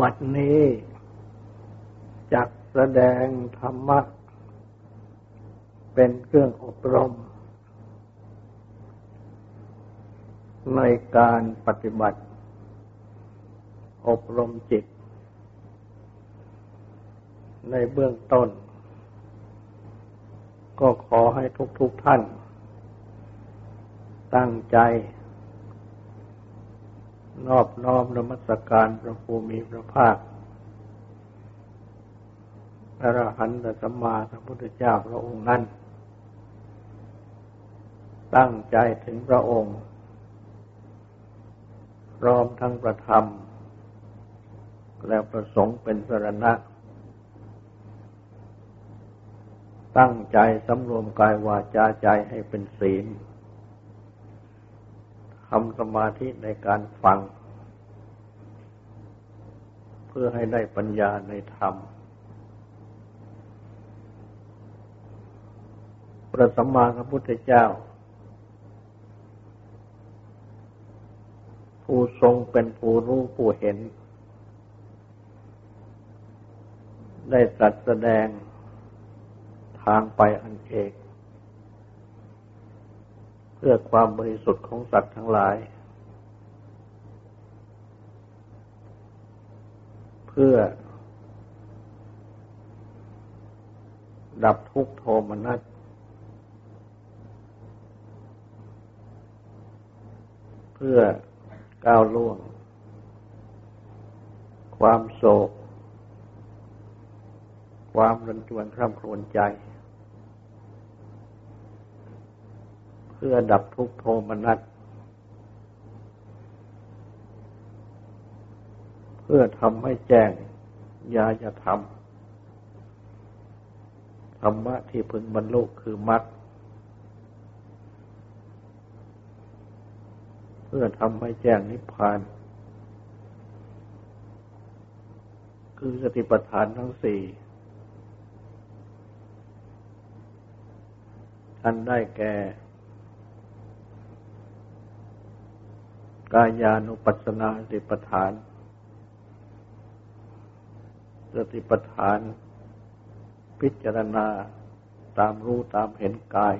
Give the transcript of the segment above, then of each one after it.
บัดนี้จักแสดงธรรมะ เป็นเครื่องอบรม ในการปฏิบัติ อบรมจิต ในเบื้องต้น ก็ขอให้ทุกๆทท่าน ตั้งใจ นอบน้อมนมัสการพระภูมิพระภาคพระอรหันตสัมมาสัมพุทธเจ้าพระองค์นั้น ตั้งใจถึงพระองค์ พร้อมทั้งประธรรม และประสงค์เป็นสรณะ ตั้งใจสำรวมกายวาจาใจให้เป็นศีลทำสมาธิในการฟัง พื่อให้ได้ปัญญาในธรรม พระสัมมาสัมพุทธเจ้า ผู้ทรงเป็นผู้รู้ผู้เห็น ได้ตรัสแสดงทางไปอันเอก เพื่อความบริสุทธิ์ของสัตว์ทั้งหลาย เพื่อ ดับทุกโทมนัสเพื่อก้าวล่วง ความโศก ความรันจวนคร่ำครวญใจ เพื่อดับทุกโทมนัสเพื่อทำให้แจ้งยาจะทำธรรมะที่พึงบรรลุคือมรรคเพื่อทำให้แจ้งนิพพาน คือสติปัฏฐานทั้งสี่ท่านได้แก่กายานุปัสสนาสติปัฏฐาน สติปัฏฐาน พิจารณาตามรู้ตามเห็นกาย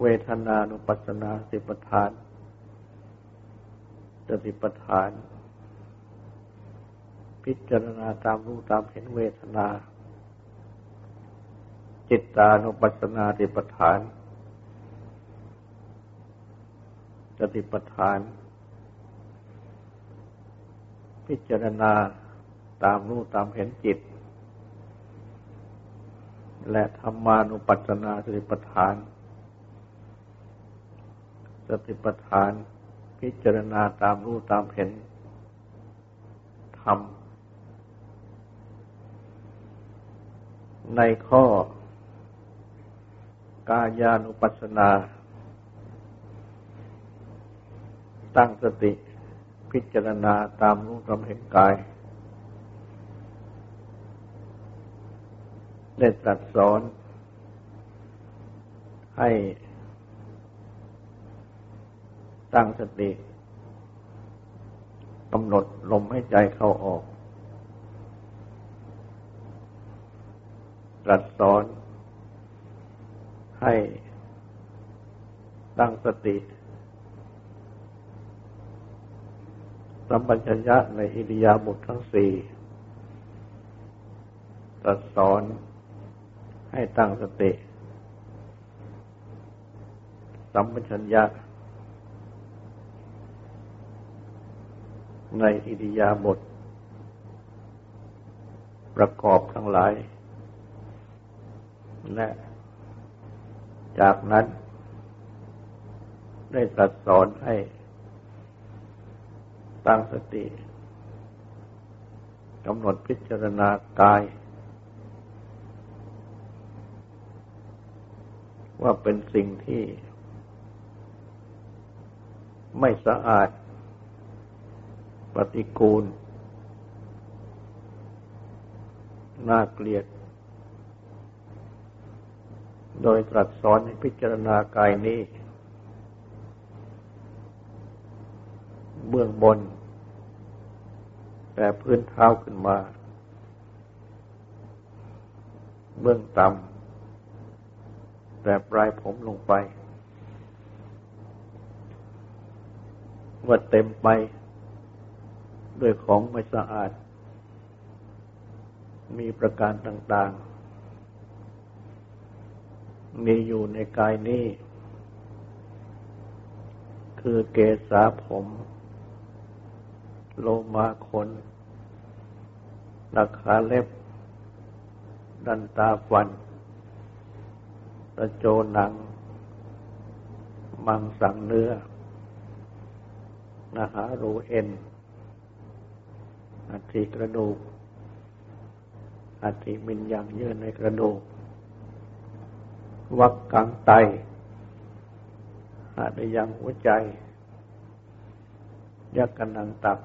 เวทนานุปัสสนาสติปัฏฐานสติปัฏฐาน พิจารณาตามรู้ตามเห็นเวทนา จิตตานุปัสสนาสติปัฏฐานสติปัฏฐาน พิจารณาตามรู้ตามเห็นจิต และธรรมานุปัสสนาสติปัฏฐาน สติปัฏฐาน พิจารณาตามรู้ตามเห็นธรรมในข้อ กายานุปัสสนา ตั้งสติ พิจารณาตามรู้ตามเห็นกาย ได้ตรัสสอน ให้ตั้งสติกำหนดลมให้ใจเข้าออก ตรัสสอนให้ตั้งสติ สัมปัญญะในอิริยาบถททั้งสี่ตรัสสอนให้ตั้งสติ สัมปัญญะในอิริยาบถประกอบทั้งหลาย และจากนั้นได้ตรัสสอนให้ ตั้งสติกำหนดพิจารณากาย ว่าเป็นสิ่งที่ ไม่สะอาด ปฏิกูล น่าเกลียด โดยตรัสสอนให้พิจารณากายนี้ เบื้องบน แต่พื้นเท้าขึ้นมา เบื้องต่ำแต่ปลายผมลงไปว่าเต็มไป ด้วยของไม่สะอาด มีประการต่างๆ มีอยู่ในกายนี้คือเกษาผม โลมาขนนักขาเล็บ ดันตาฟันตะโจหนัง มังสังเนื้อนาหารูเอ็นอัฐิกระดูกอัฐิมินยังเยื่อในกระดูก วักกังไตอาจยังหัวใจ ยักกันนังตับ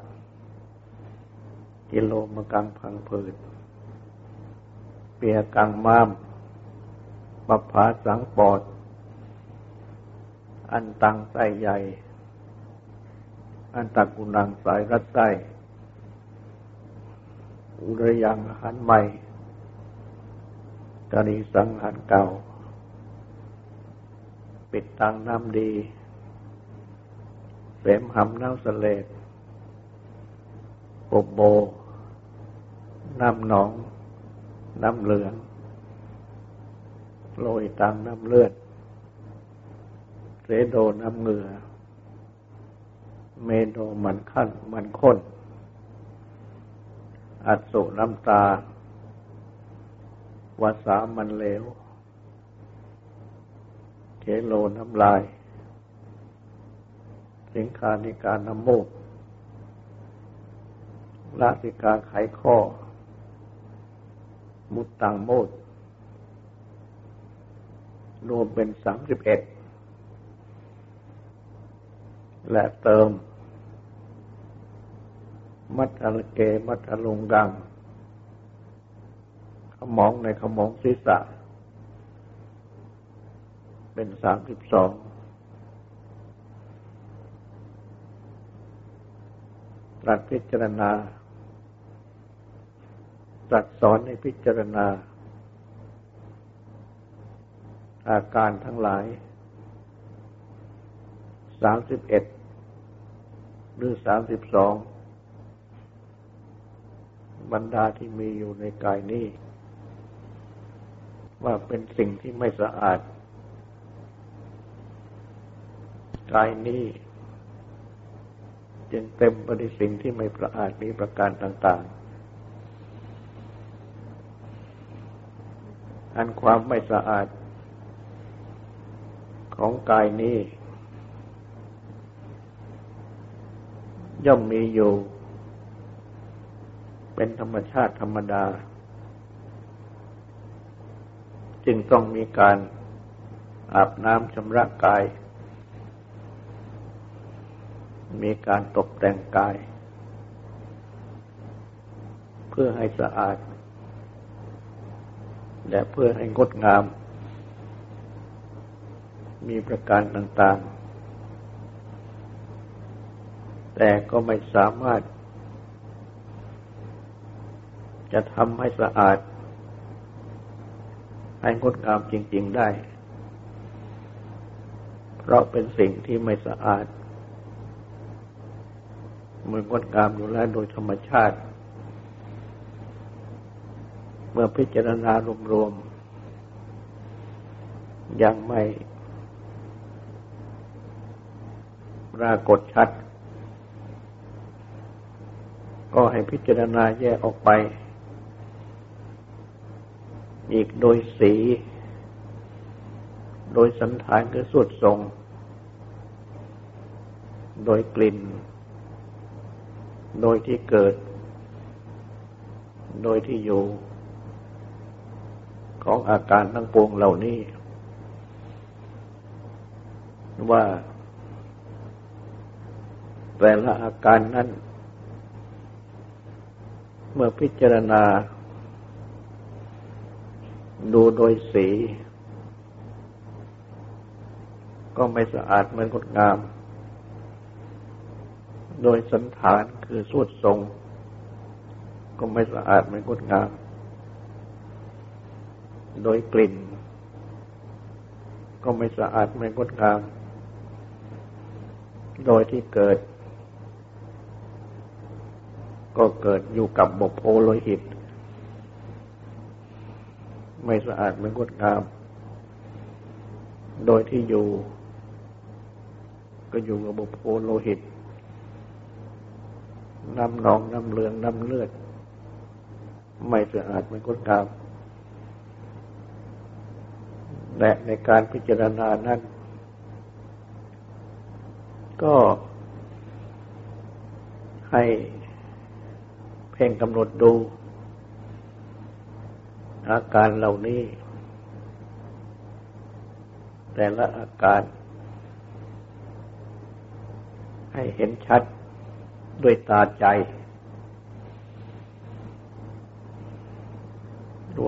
กิโลมกังพังผืดเปียกังมามปภาสังปอด อันตังไตใหญ่ อันตักุนังสายรัดไส้อุรยังหันใหม่กานีสังหันเก่า ปิดตังน้ำดี เสมหำเน้ำสเลดปบโบ น้ำหนอง น้ำเหลืองโรยตังน้ำเลือด เสโดน้ำเหงื่อ เมโนมันขั้นมันข้น อัสุน้ำตาวาสามันเลวเคโลน้ำลาย สิงคานิการน้ำมูกลาสิกาไขข้อ มุตตังโมดรวมเป็นสามสิบเอ็ดและเติม มัทลเก มัทลุงกังขมองในขมองศีรษะ เป็นสามสิบสองตรัสพิจารณา ตรัสสอนในพิจารณา อาการทั้งหลายสามสิบเอ็ดหรือสามสิบสองบรรดาที่มีอยู่ในกายนี้ ว่าเป็นสิ่งที่ไม่สะอาด กายนี้จึงเต็มไปด้วยสิ่งที่ไม่ประอาดมีประการต่าง ๆ อันความไม่สะอาด ของกายนี้ ย่อมมีอยู่ เป็นธรรมชาติธรรมดา จึงต้องมีการอาบน้ำชำระกาย มีการตกแต่งกาย เพื่อให้สะอาด และเพื่อให้งดงาม มีประการต่างๆ แต่ก็ไม่สามารถ จะทำให้สะอาด ให้งดงามจริง ๆได้ เพราะเป็นสิ่งที่ไม่สะอาดมันงดงามอยู่แล้วโดยธรรมชาติ เมื่อพิจารณารวมๆยังไม่ปรากฏชัด ก็ให้พิจารณาแยกออกไป อีกโดยสี โดยสันฐานคือสุดทรง โดยกลิ่น โดยที่เกิด โดยที่อยู่ ของอาการทั้งปวงเหล่านี้ ว่าแต่ละอาการนั้น เมื่อพิจารณา ดูโดยสี ก็ไม่สะอาดเหมือนงดงาม โดยสันฐานคือสุดทรง ก็ไม่สะอาดไม่งดงาม โดยกลิ่น ก็ไม่สะอาดไม่งดงาม โดยที่เกิด ก็เกิดอยู่กับบกโพโลหิต ไม่สะอาดไม่งดงาม โดยที่อยู่ ก็อยู่กับบกโพโลหิตน้ำหนองน้ำเหลืองน้ำเลือด ไม่สะอาดไม่งดงาม และในการพิจารณานั้น ก็ให้เพ่งกำหนดดู อาการเหล่านี้ แต่ละอาการ ให้เห็นชัดด้วยตาใจ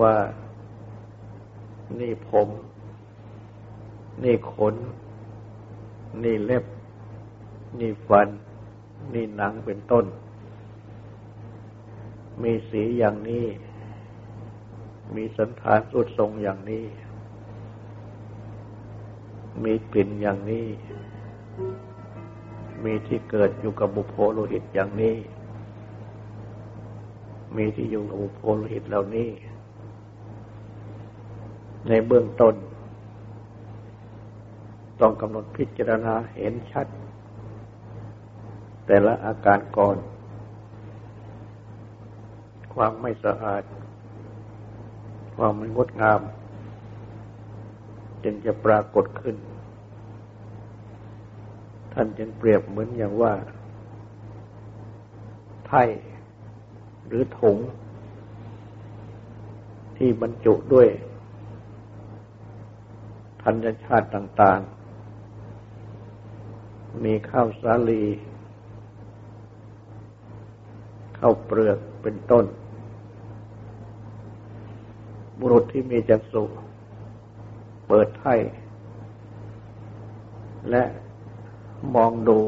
ว่านี่ผม นี่ขน นี่เล็บ นี่ฟัน นี่หนังเป็นต้น มีสีอย่างนี้ มีสันฐานสุดทรงอย่างนี้ มีกลิ่นอย่างนี้ มีที่เกิดอยู่กับบุพโพโลหิตอย่างนี้ มีที่อยู่กับบุพโพโลหิตเหล่านี้ ในเบื้องต้น ต้องกำหนดพิจารณาเห็นชัด แต่ละอาการก่อน ความไม่สะอาด ความไม่งดงาม จึงจะปรากฏขึ้น ท่านจึงเปรียบเหมือนอย่างว่า ไถ่หรือถุง ที่บรรจุด้วยธัญชาติต่าง ๆ มีข้าวสาลี ข้าวเปลือกเป็นต้น บุรุษที่มีจักษุเปิดไถ่และมองดู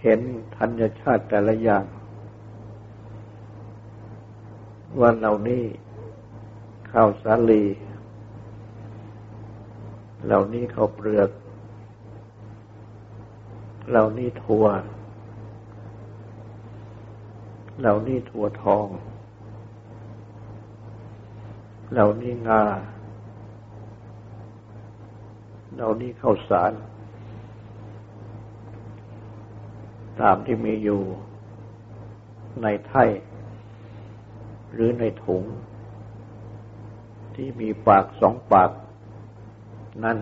เห็นธัญชาติแต่ละอย่าง ว่าเหล่านี้ข้าวสาลี เหล่านี้ข้าวเปลือก เหล่านี้ถั่ว เหล่านี้ถั่วทอง เหล่านี้งา เหล่านี้ข้าวสาร ตามที่มีอยู่ในไถ่หรือในถุง ที่มีปากสองปาก นั่น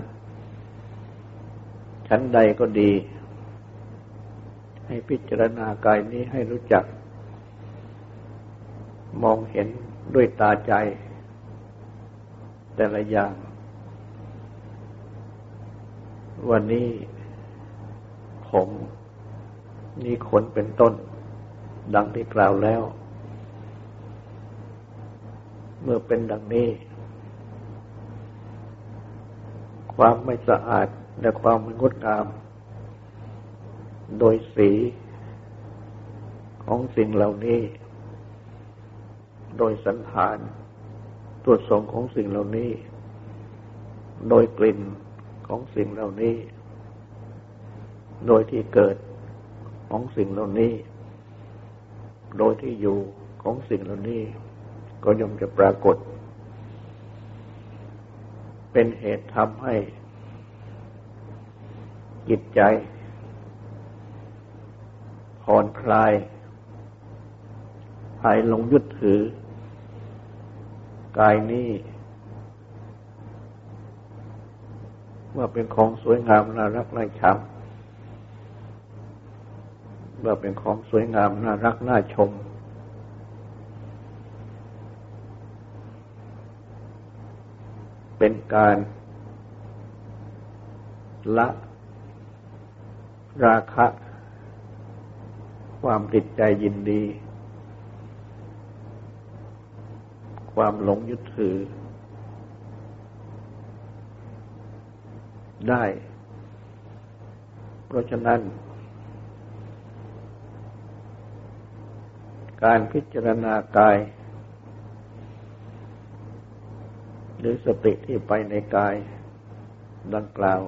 ชั้นใดก็ดี ให้พิจารณากายนี้ให้รู้จัก มองเห็นด้วยตาใจ แต่ละอย่าง วันนี้ ผมนี่ขนเป็นต้น ดังที่กล่าวแล้ว เมื่อเป็นดังนี้ ความไม่สะอาดและความไม่งดงาม โดยสีของสิ่งเหล่านี้ โดยสันฐาน ตัวสงของสิ่งเหล่านี้ โดยกลิ่นของสิ่งเหล่านี้ โดยที่เกิดของสิ่งเหล่านี้ โดยที่อยู่ของสิ่งเหล่านี้ ก็ย่อมจะปรากฏ เป็นเหตุทำให้จิตใจ ผ่อนคลายหายลงยึดถือ กายนี้ ว่าเป็นของสวยงามน่ารักน่าชังว่าเป็นของสวยงามน่ารักน่าชม เป็นการละราคะ ความติดใจยินดี ความหลงยึดถือ ได้ เพราะฉะนั้น การพิจารณากาย หรือสติที่ไปในกายดังกล่าว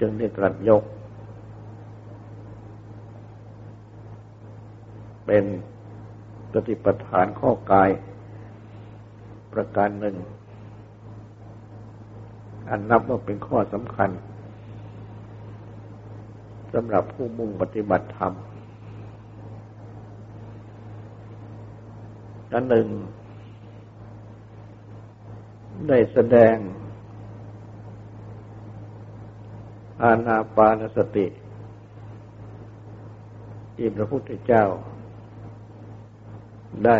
จึงได้ตรัสยก เป็นปฏิปทานข้อกาย ประการหนึ่ง อันนับว่าเป็นข้อสำคัญสำหรับผู้มุ่งปฏิบัติธรรมอันหนึ่ง ได้แสดง อาณาปานสติ ที่พระพุทธเจ้า ได้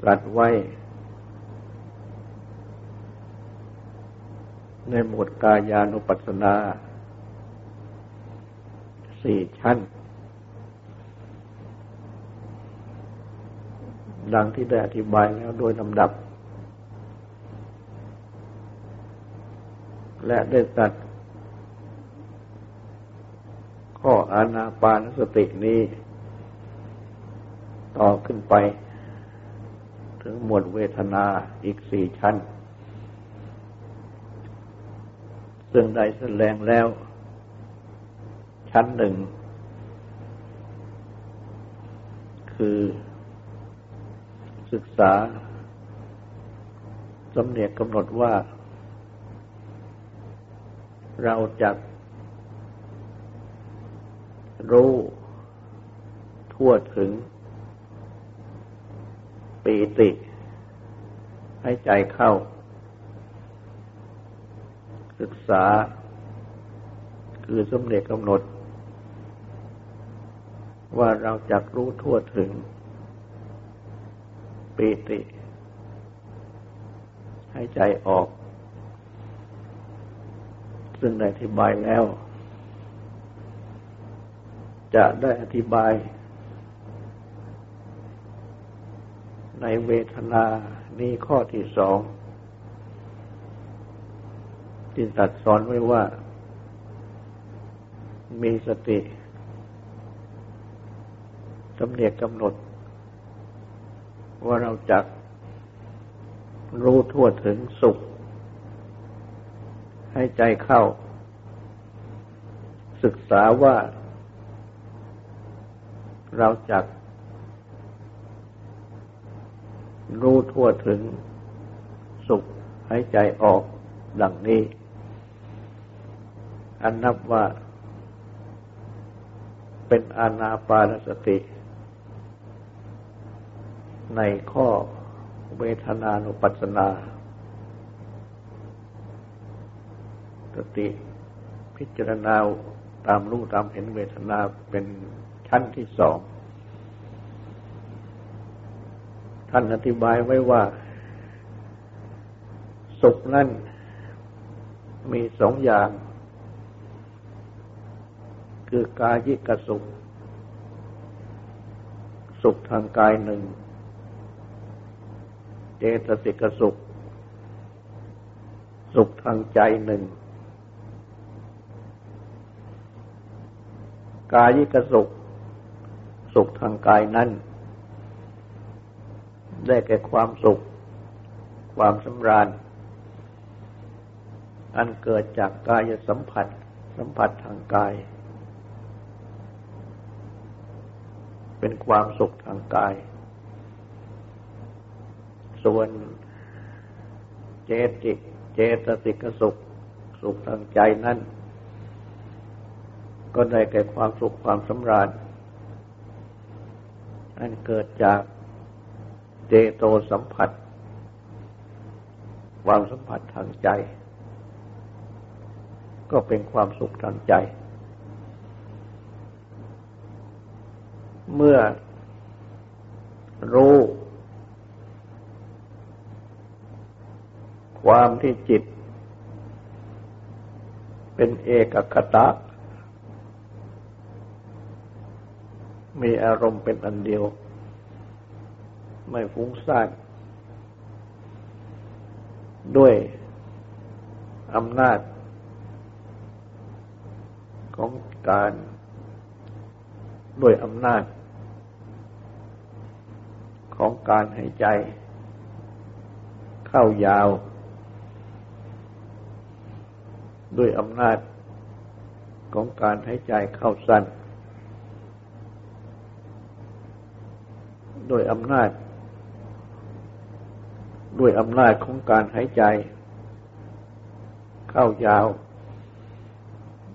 ตรัสไว้ ในหมวดกายานุปัสสนาสี่ชั้น ดังที่ได้อธิบายแล้วโดยลำดับ และได้ตัดข้ออานาปานสตินี้ ต่อขึ้นไป ถึงหมวดเวทนาอีกสี่ชั้น ซึ่งได้แสดงแล้ว ชั้นหนึ่ง คือศึกษาสำเนียกกำหนดว่า เราจะรู้ทั่วถึง ปีติให้ใจเข้า ศึกษา คือสำเนียกกำหนด ว่าเราจะรู้ทั่วถึง ปีติ ให้ใจออก ซึ่งได้อธิบายแล้ว จะได้อธิบาย ในเวทนานี้ข้อที่สองที่ตัดสอนไว้ว่า มีสติสำเนียกกำหนด ว่าเราจะรู้ทั่วถึงสุข ให้ใจเข้า ศึกษาว่า เราจะ รู้ทั่วถึงสุขให้ใจออกดังนี้ อันนับว่าเป็นอานาปานสติ ในข้อเวทนานุปัสสนา สติพิจารณาตามรู้ตามเห็นเวทนาเป็นชั้นที่สอง ท่านอธิบายไว้ว่า สุขนั้นมีสองอย่าง คือกายิกสุข สุขทางกายหนึ่ง เจตสิกสุข สุขทางใจหนึ่ง กายิกสุข สุขทางกายนั้น ได้แก่ความสุข ความสำราญ อันเกิดจากกายสัมผัส สัมผัสทางกาย เป็นความสุขทางกาย ส่วนเจติเจตสิกสุข สุขทางใจนั้น ก็ได้แก่ความสุขความสำราญ อันเกิดจาก โตสัมผัส ความสัมผัสทางใจ ก็เป็นความสุขทางใจ เมื่อรู้ ความที่จิต เป็นเอกคตะ มีอารมณ์เป็นอันเดียว ไม่ฟุ้งซ่านด้วยอำนาจของการด้วยอำนาจของการหายใจ เข้ายาว ด้วยอำนาจของการหายใจเข้าสั้นโดยอำนาจ ด้วยอำนาจของการหายใจ เข้ายาว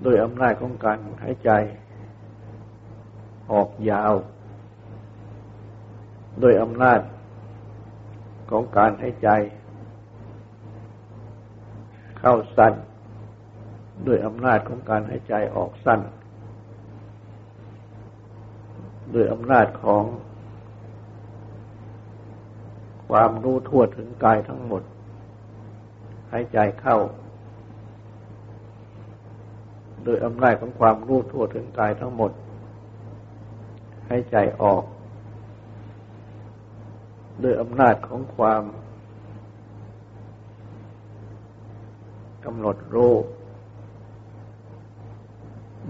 โดยอำนาจของการหายใจ ออกยาวโดยอำนาจของการหายใจ เข้าสั้น ด้วยอำนาจของการหายใจออกสั้น ด้วยอำนาจของ ความรู้ทั่วถึงกายทั้งหมด หายใจเข้า โดยอำนาจของความรู้ทั่วถึงกายทั้งหมด หายใจออก โดยอำนาจของความกำหนดรู้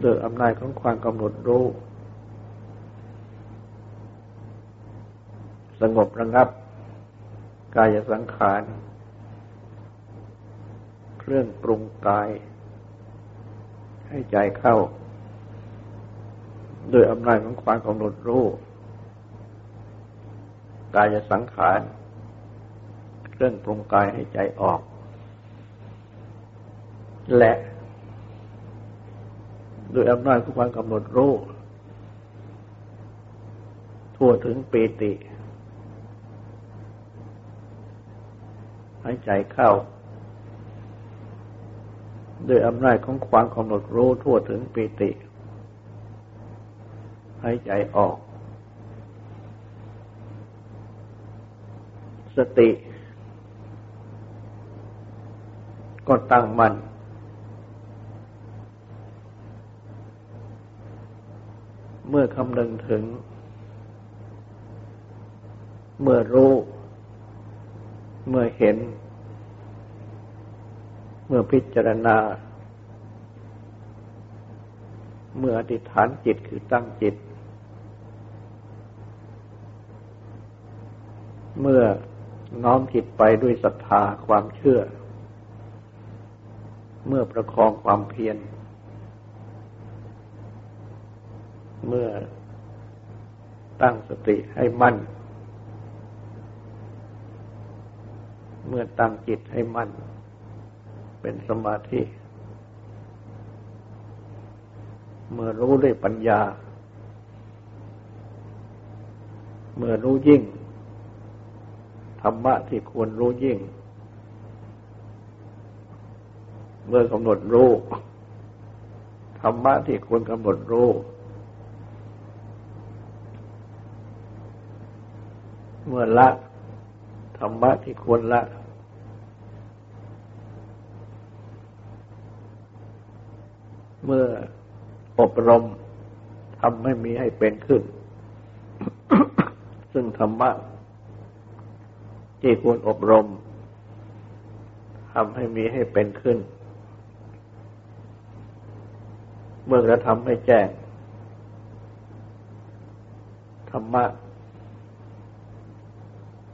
โดยอำนาจของความกำหนดรู้สงบระงับ กายสังขาร เครื่องปรุงกาย ให้ใจเข้า โดยอำนาจของความกำหนดรู้ กายสังขาร เครื่องปรุงกายให้ใจออก และโดยอำนาจของความกำหนดรู้ ทั่วถึงปีติายใจเข้า ด้วยอำนาจของความกำหนดรู้ทั่วถึงปิติ หายใจออก สติ ก็ตั้งมัน่นเมื่อคำนึงถึง เมื่อรู้ เมื่อเห็น เมื่อพิจารณา เมื่ออธิษฐานจิตคือตั้งจิต เมื่อน้อมจิตไปด้วยศรัทธาความเชื่อ เมื่อประคองความเพียร เมื่อตั้งสติให้มั่น เมื่อตั้งจิตให้มั่น เป็นสมาธิ เมื่อรู้ด้วยปัญญา เมื่อรู้ยิ่ง ธรรมะที่ควรรู้ยิ่ง เมื่อกำหนดรู้ ธรรมะที่ควรกำหนดรู้เมื่อละธรรมะที่ควรละ เมื่ออบรมทำให้มีให้เป็นขึ้น ซึ่งธรรมะที่ควรอบรมทำให้มีให้เป็นขึ้น เมื่อกระทำให้แจ้ง ธรรมะ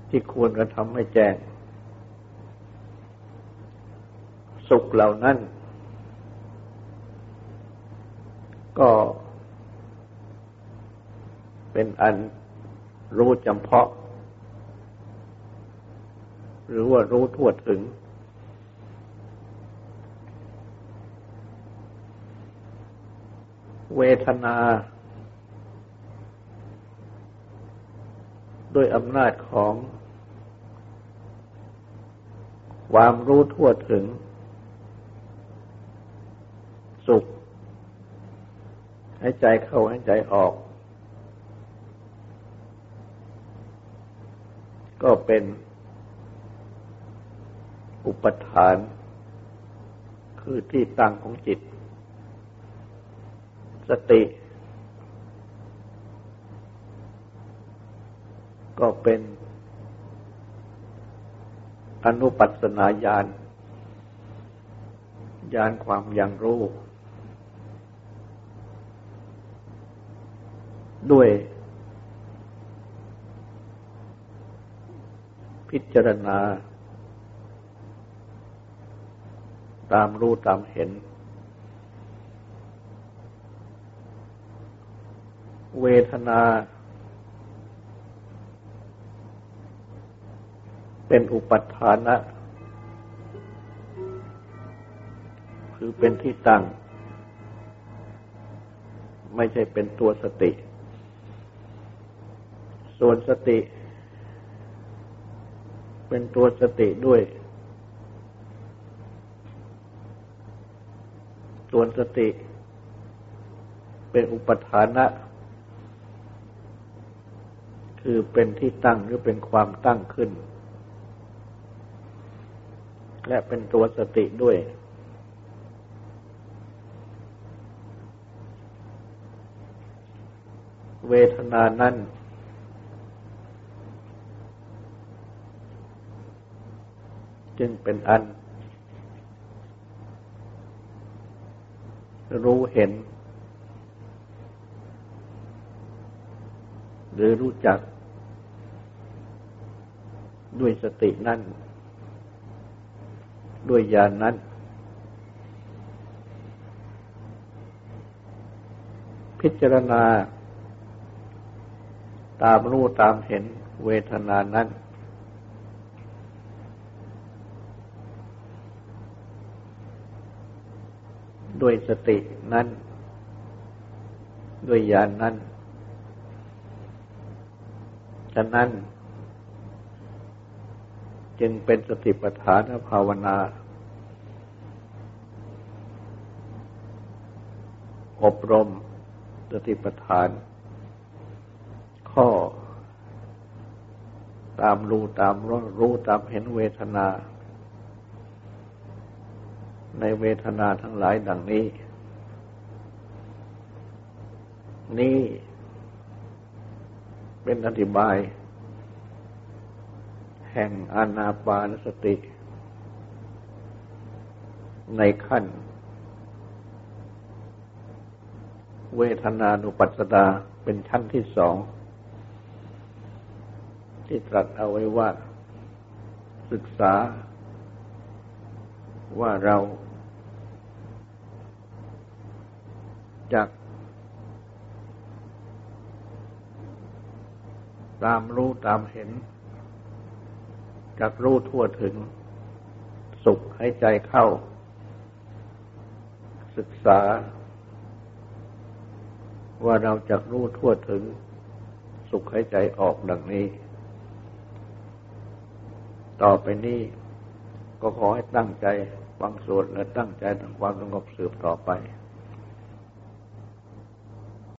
ที่ควรกระทำให้แจ้ง สุขเหล่านั้น ก็เป็นอันรู้จำเพาะ หรือว่ารู้ทั่วถึง เวทนา ด้วยอำนาจของ ความรู้ทั่วถึง สุข ให้ใจเข้าให้ใจออก ก็เป็นอุปทาน คือที่ตั้งของจิต สติ ก็เป็นอนุปัสนาญาณญาณความยังรู้ ด้วยพิจารณา ตามรู้ตามเห็น เวทนา เป็นอุปัฏฐานะ คือเป็นที่ตั้ง ไม่ใช่เป็นตัวสติ ส่วนสติ เป็นตัวสติด้วย ส่วนสติ เป็นอุปทานะ คือเป็นที่ตั้งหรือเป็นความตั้งขึ้น และเป็นตัวสติด้วยเวทนานั้น จึงเป็นอัน รู้เห็น หรือรู้จัก ด้วยสตินั่น ด้วยญาณนนั้น พิจารณา ตามรู้ตามเห็นเวทนานั้น ด้วยสตินั้น ด้วยญาณนนั้น ฉะนั้น จึงเป็นสติปัฏฐานภาวนา อบรมสติปัฏฐาน ข้อ ตามรู้ตามรู้ตามเห็นเวทนา ในเวทนาทั้งหลายดังนี้ นี่เป็นอธิบาย แห่งอานาปานสติ ในขั้น เวทนานุปัสสนาเป็นชั้นที่สอง ที่ตรัสเอาไว้ว่า ศึกษาว่าเรา จากตามรู้ตามเห็นจากรู้ทั่วถึง สุขให้ใจเข้า ศึกษา ว่าเราจะรู้ทั่วถึง สุขให้ใจออกดังนี้ ต่อไปนี้ก็ขอให้ตั้งใจฟังสวดและตั้งใจทำความสงบสืบต่อไป